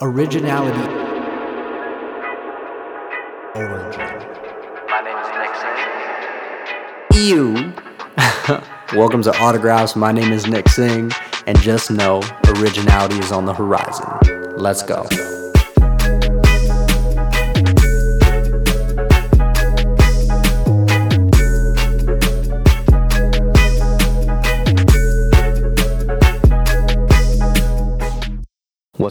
Originality. Origin. My name is Nick Singh. You. Welcome to Autographs. My name is Nick Singh, and just know originality is on the horizon. Let's go.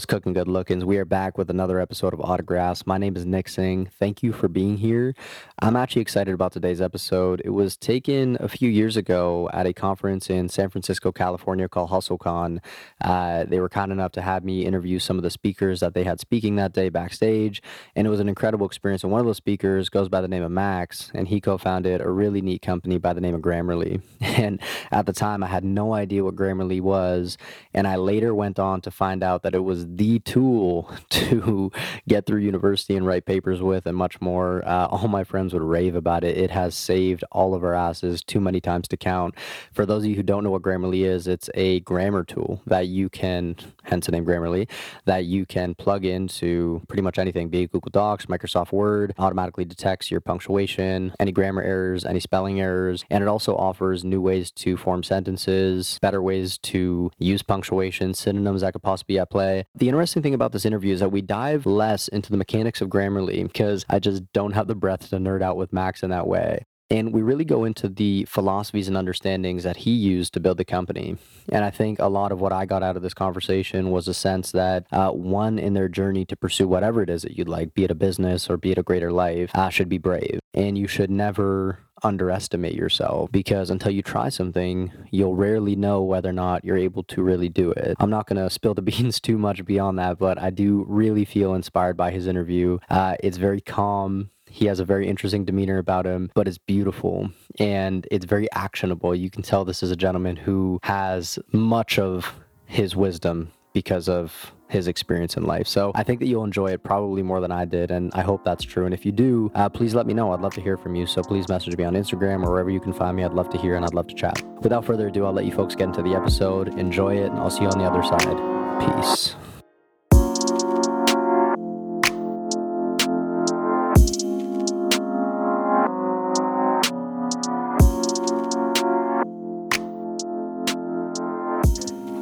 Cooking, good lookins? We are back with another episode of Autographs. My name is Nick Singh. Thank you for being here. I'm actually excited about today's episode. It was taken a few years ago at a conference in San Francisco, California called HustleCon. Uh, they were kind enough to have me interview some of the speakers that they had speaking that day backstage, and it was an incredible experience. And one of those speakers goes by the name of Max, and he co founded a really neat company by the name of Grammarly. And at the time, I had no idea what Grammarly was, and I later went on to find out that it was the tool to get through university and write papers with and much more. Uh, all my friends would rave about it. It has saved all of our asses too many times to count. For those of you who don't know what Grammarly is, it's a grammar tool that you can, hence the name Grammarly, that you can plug into pretty much anything, be it Google Docs, Microsoft Word, automatically detects your punctuation, any grammar errors, any spelling errors, and it also offers new ways to form sentences, better ways to use punctuation, synonyms that could possibly be at play. The interesting thing about this interview is that we dive less into the mechanics of Grammarly because I just don't have the breath to nerd out with Max in that way. And we really go into the philosophies and understandings that he used to build the company. And I think a lot of what I got out of this conversation was a sense that uh, one, in their journey to pursue whatever it is that you'd like, be it a business or be it a greater life, uh, should be brave. And you should never underestimate yourself because until you try something, you'll rarely know whether or not you're able to really do it. I'm not going to spill the beans too much beyond that, but I do really feel inspired by his interview. Uh, it's very calm. He has a very interesting demeanor about him, but it's beautiful and it's very actionable. You can tell this is a gentleman who has much of his wisdom because of his experience in life. So I think that you'll enjoy it probably more than I did, and I hope that's true. And if you do, uh, please let me know. I'd love to hear from you. So please message me on Instagram or wherever you can find me. I'd love to hear and I'd love to chat. Without further ado, I'll let you folks get into the episode. Enjoy it, and I'll see you on the other side. Peace.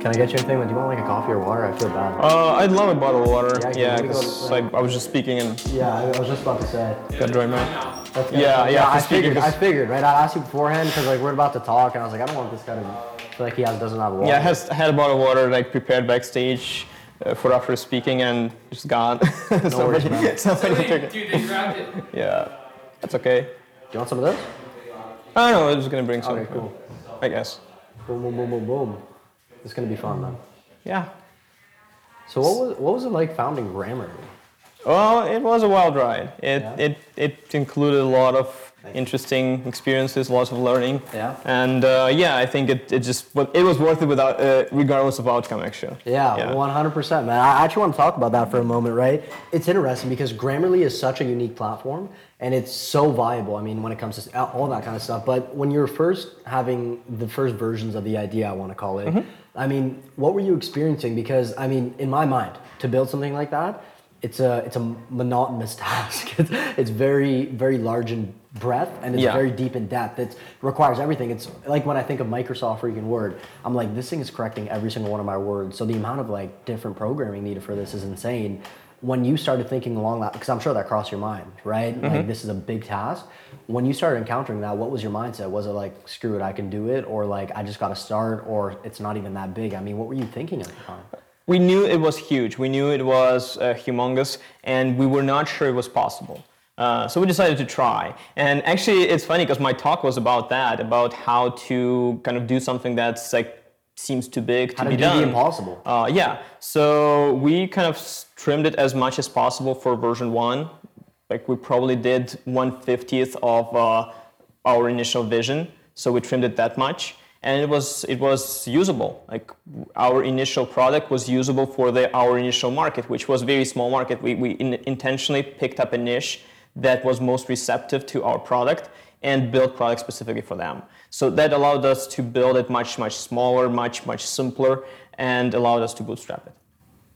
Can I get you anything? Do you want like a coffee or water? I feel bad. Uh, I'd love a bottle of water. Yeah, Yeah, can 'cause I, I was just speaking and Yeah, I was just about to say. got dry mouth. That's good. Yeah, yeah, I for speaking, figured. I 'cause- figured, right? I asked you beforehand because like we're about to talk, and I was like, I don't want this guy to feel like he has doesn't have water. Yeah, I has, had a bottle of water like prepared backstage uh, for after speaking and just gone. worries, somebody, man. somebody took it. Dude, they grabbed it. Yeah, that's okay. Do you want some of this? I don't know. I'm just gonna bring some. Okay, cool. I guess. Boom, boom, boom, boom, boom. It's gonna be fun, man. Yeah. So what was what was it like founding Grammarly? Well, it was a wild ride. It Yeah. it it included a lot of interesting experiences, lots of learning. Yeah. And uh, yeah, I think it, it just it was worth it without uh, regardless of outcome actually. Yeah, one hundred percent, man. I actually want to talk about that for a moment, right? It's interesting because Grammarly is such a unique platform, and it's so viable. I mean, when it comes to all that kind of stuff. But when you're first having the first versions of the idea, I want to call it. I mean, what were you experiencing? Because I mean, in my mind, to build something like that, it's a it's a monotonous task. It's, it's very very large in breadth and it's Yeah. very deep in depth. It requires everything. It's like when I think of Microsoft freaking Word, I'm like, this thing is correcting every single one of my words. So the amount of like different programming needed for this is insane. When you started thinking along that, because I'm sure that crossed your mind, right? Like this is a big task. When you started encountering that, what was your mindset? Was it like, screw it, I can do it, or like I just got to start, or it's not even that big? I mean, what were you thinking at the time? We knew it was huge. We knew it was uh, humongous, and we were not sure it was possible. Uh, so we decided to try. And actually, it's funny because my talk was about that, about how to kind of do something that's like seems too big to How to be do done. impossible. Uh, yeah. So we kind of trimmed it as much as possible for version one. Like we probably did one fiftieth of uh, our initial vision. So we trimmed it that much, and it was it was usable. Like our initial product was usable for the our initial market, which was a very small market. We we in, intentionally picked up a niche that was most receptive to our product and build products specifically for them. So that allowed us to build it much much smaller, much much simpler, and allowed us to bootstrap it.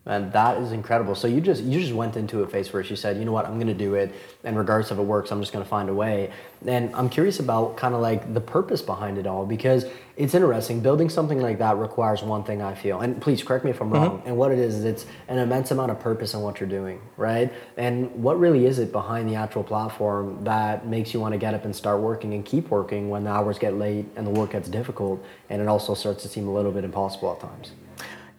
And that is incredible. So you just you just went into a phase where she said, you know what, I'm going to do it, and regardless if it works, I'm just going to find a way. And I'm curious about kind of like the purpose behind it all because it's interesting. Building something like that requires one thing I feel, and please correct me if I'm wrong. And what it is is it's an immense amount of purpose in what you're doing, right? And what really is it behind the actual platform that makes you want to get up and start working and keep working when the hours get late and the work gets difficult, and it also starts to seem a little bit impossible at times.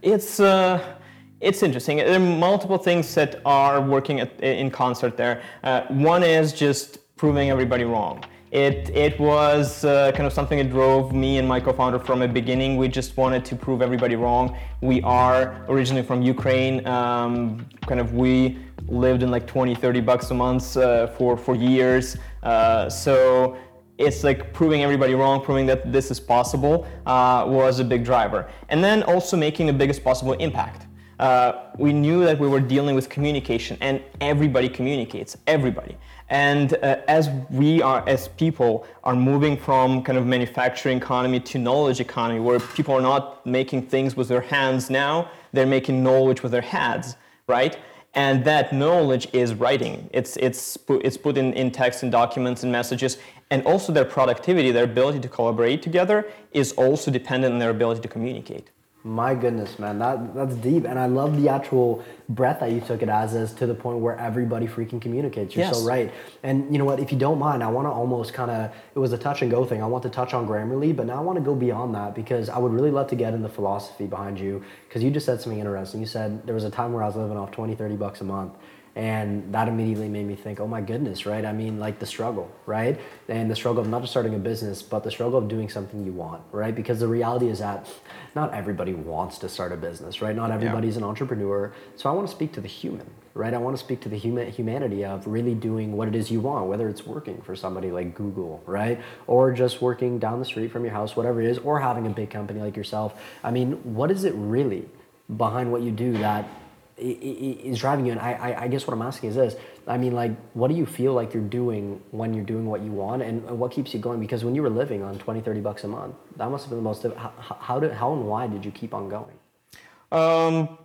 It's uh, it's interesting. There are multiple things that are working at, in concert there. Uh, one is just proving everybody wrong. It, it was uh, kind of something that drove me and my co-founder from the beginning. We just wanted to prove everybody wrong. We are originally from Ukraine. Um, kind of we lived in like 20, 30 bucks a month uh, for, for years. Uh, so it's like proving everybody wrong, proving that this is possible uh, was a big driver. And then also making the biggest possible impact. Uh, we knew that we were dealing with communication and everybody communicates, everybody. And uh, as we are, as people, are moving from kind of manufacturing economy to knowledge economy, where people are not making things with their hands now, they're making knowledge with their heads, right? And that knowledge is writing. It's, it's, put, it's put in, in text and documents and messages. And also their productivity, their ability to collaborate together is also dependent on their ability to communicate. My goodness, man, that that's deep, and I love the actual breath that you took it as, is to the point where everybody freaking communicates. You're Yes. so right. And you know what? If you don't mind, I want to almost kind of it was a touch and go thing. I want to touch on Grammarly, but now I want to go beyond that because I would really love to get in the philosophy behind you because you just said something interesting. You said there was a time where I was living off 20, 30 bucks a month. And that immediately made me think, oh my goodness, right? I mean, like the struggle, right? And the struggle of not just starting a business, but the struggle of doing something you want, right? Because the reality is that not everybody wants to start a business, right? Not everybody's an entrepreneur. So I want to speak to the human, right? I want to speak to the human humanity of really doing what it is you want, whether it's working for somebody like Google, right? Or just working down the street from your house, whatever it is, or having a big company like yourself. I mean, what is it really behind what you do that is driving you? And I, I, I guess what I'm asking is this. I mean, like, what do you feel like you're doing when you're doing what you want and what keeps you going? Because when you were living on 20, 30 bucks a month, that must have been the most, how, how, did, how and why did you keep on going? Um,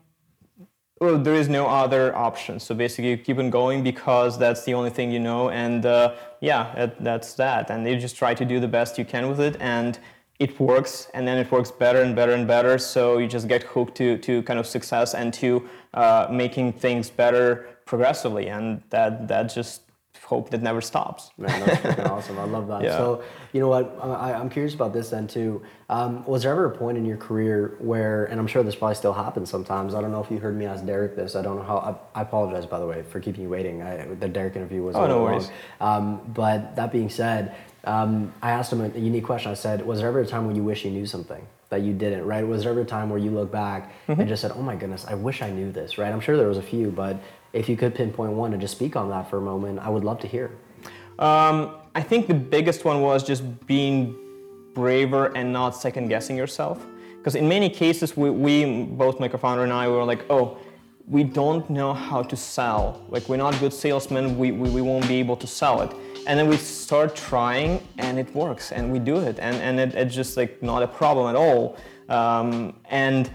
well, there is no other option. So basically, you keep on going because that's the only thing you know, and uh, yeah, that, that's that. And you just try to do the best you can with it, and it works, and then it works better and better and better. So you just get hooked to to kind of success and to uh, making things better progressively, and that that just hope that never stops. Man, that's freaking awesome. I love that. Yeah. So, you know what? I, I'm curious about this then too. Um, was there ever a point in your career where, and I'm sure this probably still happens sometimes. I don't know if you heard me ask Derek this. I don't know how. I, I apologize, by the way, for keeping you waiting. I, the Derek interview was. Oh, no worries. Um, but that being said, um, I asked him a, a unique question. I said, "Was there ever a time when you wish you knew something that you didn't? Right? Was there ever a time where you look back Mm-hmm. and just said, "Oh my goodness, I wish I knew this." Right? I'm sure there was a few, but if you could pinpoint one and just speak on that for a moment, I would love to hear. Um, I think the biggest one was just being braver and not second guessing yourself. Because in many cases, we, we, both my co-founder and I, we were like, oh, we don't know how to sell. Like we're not good salesmen. We, we, we won't be able to sell it. And then we start trying, and it works, and we do it, and and it, it's just like not a problem at all. Um, and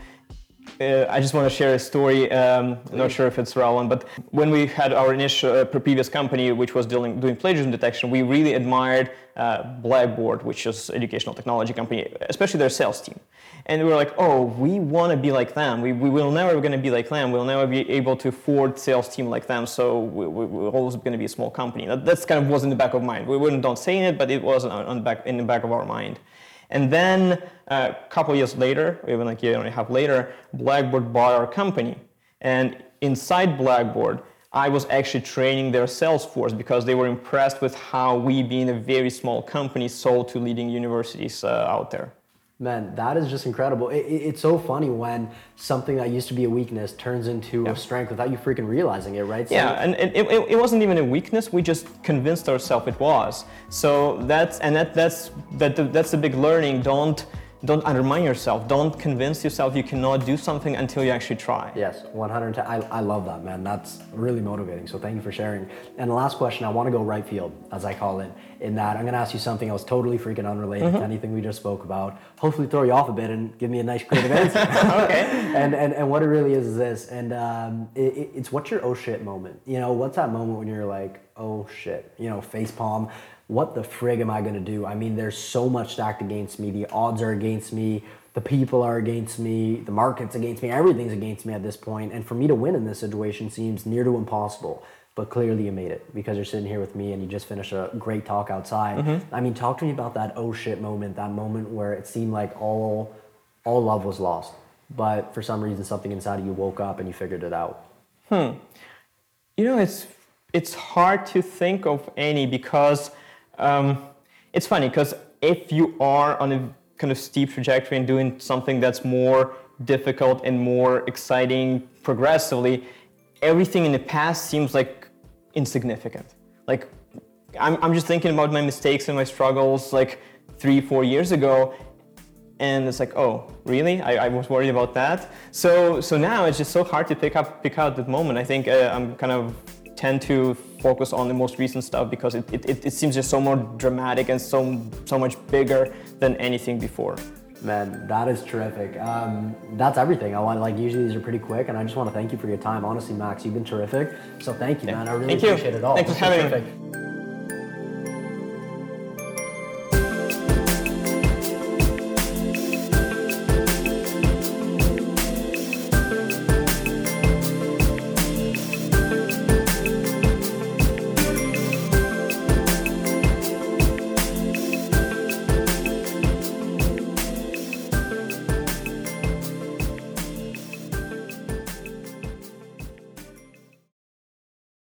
uh, I just want to share a story. Um, not sure if it's relevant, but when we had our initial uh, previous company, which was dealing, doing plagiarism detection, we really admired uh, Blackboard, which is educational technology company, especially their sales team. And we were like, oh, we want to be like them. We, we will never going to be like them. We'll never be able to afford sales team like them. So we, we, we're always going to be a small company. That that's kind of was in the back of mind. We wouldn't don't say it, but it was on, on back in the back of our mind. And then uh, a couple years later, even like a year and a half later, Blackboard bought our company. And inside Blackboard, I was actually training their sales force because they were impressed with how we, being a very small company, sold to leading universities uh, out there. Man, that is just incredible. It, it- it's so funny when something that used to be a weakness turns into a strength without you freaking realizing it, right? So- Yeah, and it, it, it wasn't even a weakness. We just convinced ourselves it was. So that's and that that's that that's a big learning. Don't don't undermine yourself. Don't convince yourself you cannot do something until you actually try. Yes, 110. I, I love that, man. That's really motivating. So thank you for sharing. And the last question, I want to go right field, as I call it, in that I'm going to ask you something else totally freaking unrelated Mm-hmm. to anything we just spoke about. Hopefully, throw you off a bit and give me a nice creative answer. Okay. and, and and what it really is is this, and um, it, it- it's what's your oh shit moment? You know, what's that moment when you're like, oh shit, you know, face palm. What the frig am I gonna do? I mean, there's so much stacked against me. The odds are against me. The people are against me. The market's against me. Everything's against me at this point. And for me to win in this situation seems near to impossible. But clearly, you made it because you're sitting here with me and you just finished a great talk outside. I mean, talk to me about that oh shit moment. That moment where it seemed like all all love was lost, but for some reason something inside of you woke up and you figured it out. Hmm. You know, it's it's hard to think of any because um, it's funny because if you are on a kind of steep trajectory and doing something that's more difficult and more exciting progressively, everything in the past seems like insignificant. Like I'm, I'm just thinking about my mistakes and my struggles like three, four years ago, and it's like, oh, really? I, I was worried about that. So so now it's just so hard to pick up pick out that moment. I think uh, I'm kind of tend to focus on the most recent stuff because it, it, it, it seems just so more dramatic and so so much bigger than anything before. Man, that is terrific. Um, that's everything. I want like usually these are pretty quick, and I just want to thank you for your time. Honestly, Max, you've been terrific. So thank you, man. I really Thank you. appreciate it all. Thanks for having me.